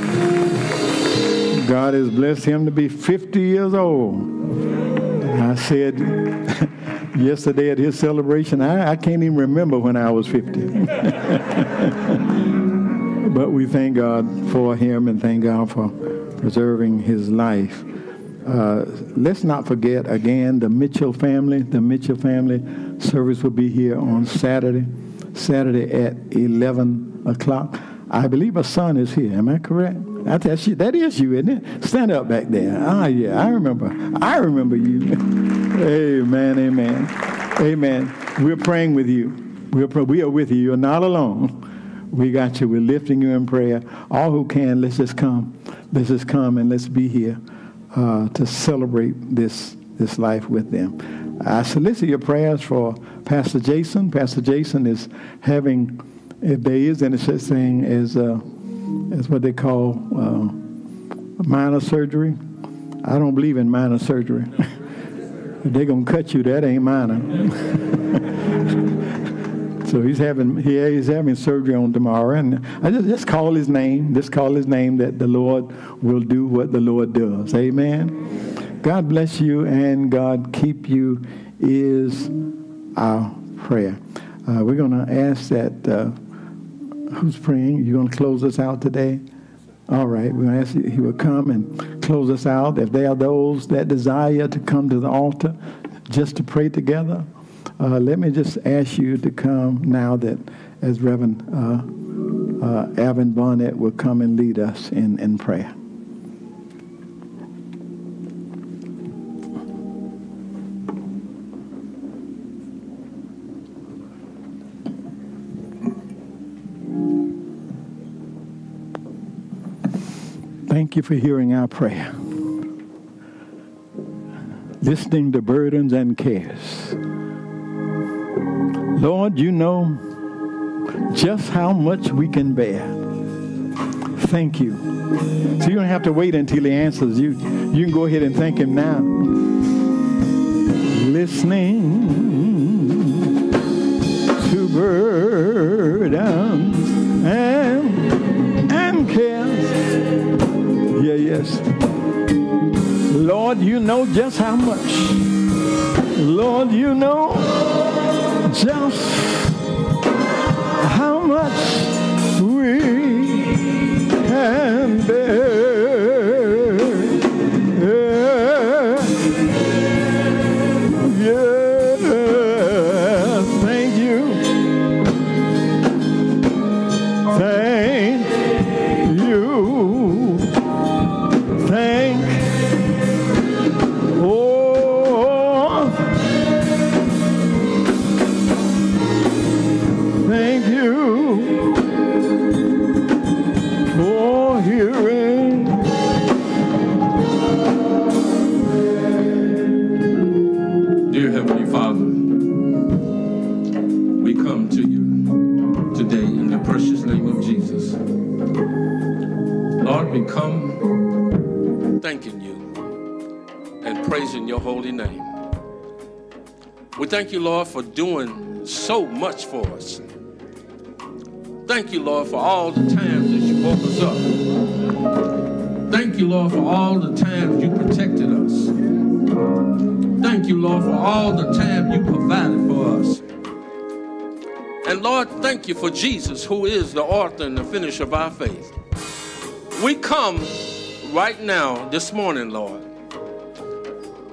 God has blessed him to be 50 years old. I said yesterday at his celebration, I, I can't even remember when I was 50. but we thank God for him and thank God for preserving his life. Uh, let's not forget again the Mitchell family. The Mitchell family service will be here on Saturday, Saturday at 11 o'clock. I believe a son is here. Am I correct? I That's you. That is you, isn't it? Stand up back there. Ah, yeah, I remember. I remember you. amen, amen, amen. We're praying with you. We're, we are with you. You're not alone. We got you. We're lifting you in prayer. All who can, let's just come. Let's just come and let's be here uh, to celebrate this this life with them. I solicit your prayers for Pastor Jason. Pastor Jason is having, if there is any such thing as uh, as what they call uh, minor surgery. I don't believe in minor surgery. if they're gonna cut you, that ain't minor. so he's having he, he's having surgery on tomorrow, and I just just call his name. Just call his name that the Lord will do what the Lord does. Amen. God bless you and God keep you is our prayer. Uh, we're going to ask that. Uh, who's praying? You're going to close us out today? All right. We're going to ask you, he will come and close us out. If there are those that desire to come to the altar just to pray together, uh, let me just ask you to come now that as Reverend uh, uh, Avin Bonnet will come and lead us in, in prayer. Thank you for hearing our prayer. Listening to burdens and cares. Lord, you know just how much we can bear. Thank you. So you don't have to wait until he answers you. You can go ahead and thank him now. Listening to burdens and, and cares yeah, yes. Lord, you know just how much. Lord, you know just how much we can bear. Thank you, Lord, for doing so much for us. Thank you, Lord, for all the times that you woke us up. Thank you, Lord, for all the times you protected us. Thank you, Lord, for all the time you provided for us. And Lord, thank you for Jesus, who is the author and the finisher of our faith. We come right now, this morning, Lord.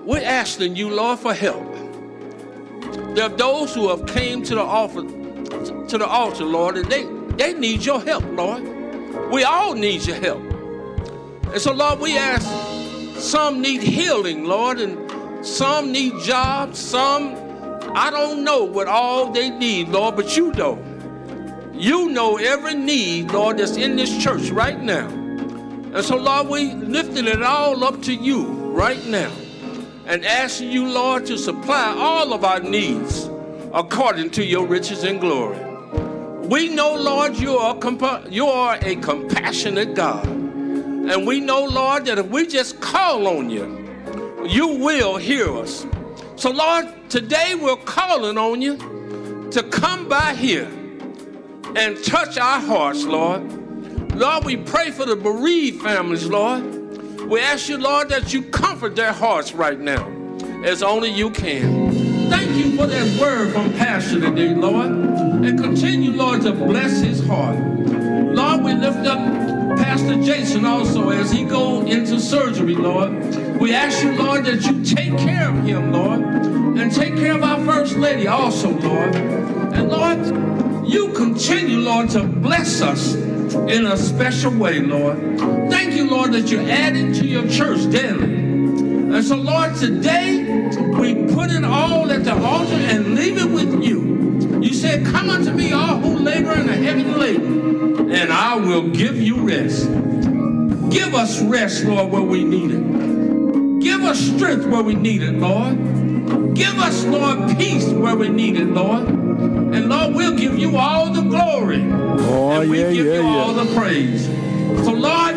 We're asking you, Lord, for help. There are those who have came to the altar, to the altar, Lord, and they, they need your help, Lord. We all need your help. And so, Lord, we ask, some need healing, Lord, and some need jobs, some, I don't know what all they need, Lord, but you know. You know every need, Lord, that's in this church right now. And so, Lord, we lifting it all up to you right now and asking you, Lord, to supply all of our needs according to your riches and glory. We know, Lord, you are, you are a compassionate God. And we know, Lord, that if we just call on you, you will hear us. So, Lord, today we're calling on you to come by here and touch our hearts, Lord. Lord, we pray for the bereaved families, Lord. We ask you, Lord, that you comfort their hearts right now as only you can. Thank you for that word from Pastor today, Lord. And continue, Lord, to bless his heart. Lord, we lift up Pastor Jason also as he go into surgery, Lord. We ask you, Lord, that you take care of him, Lord, and take care of our First Lady also, Lord. And Lord, you continue, Lord, to bless us in a special way, Lord. Thank you, Lord, that you're adding to your church daily. And so, Lord, today we put it all at the altar and leave it with you. You said, Come unto me, all who labor and are heavy laden, and I will give you rest. Give us rest, Lord, where we need it. Give us strength where we need it, Lord. Give us, Lord, peace where we need it, Lord. Lord, we'll give you all the glory. Oh, and we yeah, give yeah, you yeah. all the praise. So, Lord,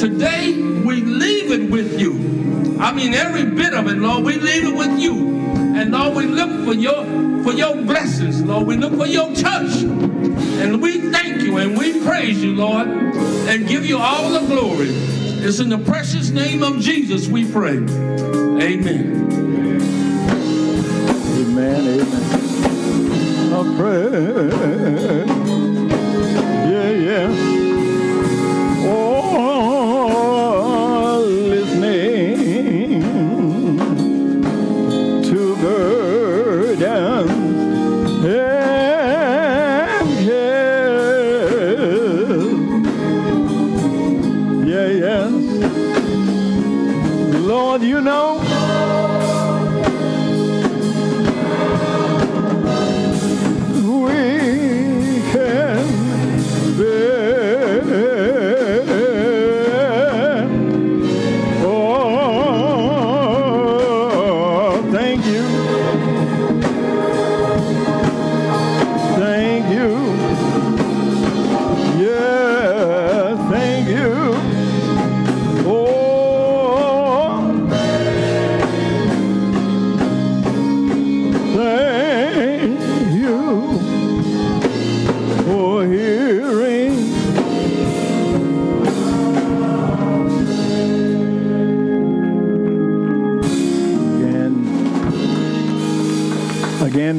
today we leave it with you. I mean, every bit of it, Lord, we leave it with you. And Lord, we look for your for your blessings, Lord. We look for your touch. And we thank you and we praise you, Lord, and give you all the glory. It's in the precious name of Jesus we pray. Amen. Amen, amen. Pray. Yeah, yeah. Oh,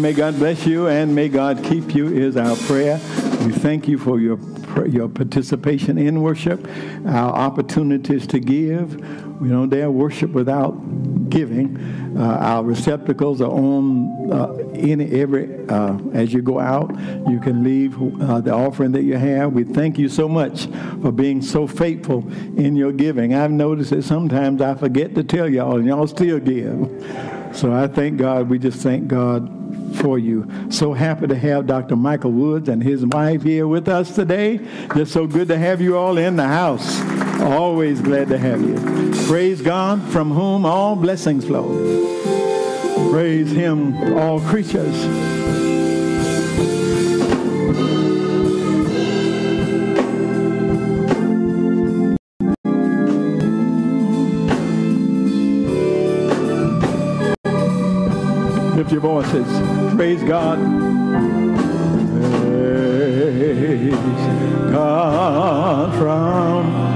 may God bless you and may God keep you is our prayer. We thank you for your your participation in worship, our opportunities to give. We don't dare worship without giving. Uh, our receptacles are on uh, every uh, as you go out. You can leave uh, the offering that you have. We thank you so much for being so faithful in your giving. I've noticed that sometimes I forget to tell y'all, and y'all still give. So I thank God. We just thank God for you. So happy to have Dr. Michael Woods and his wife here with us today. Just so good to have you all in the house. Always glad to have you. Praise God, from whom all blessings flow. Praise Him, all creatures. Lift. Praise God. Praise God from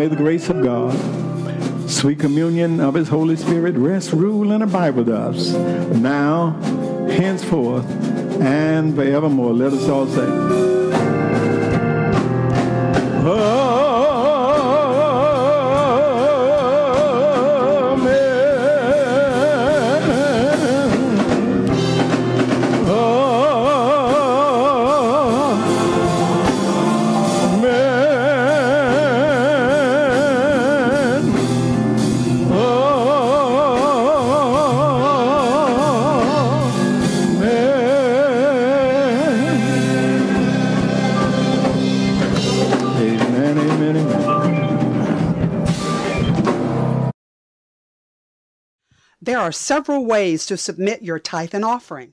may the grace of God, sweet communion of His Holy Spirit rest, rule, and abide with us now, henceforth, and forevermore. Let us all say. Amen. Are several ways to submit your tithe and offering.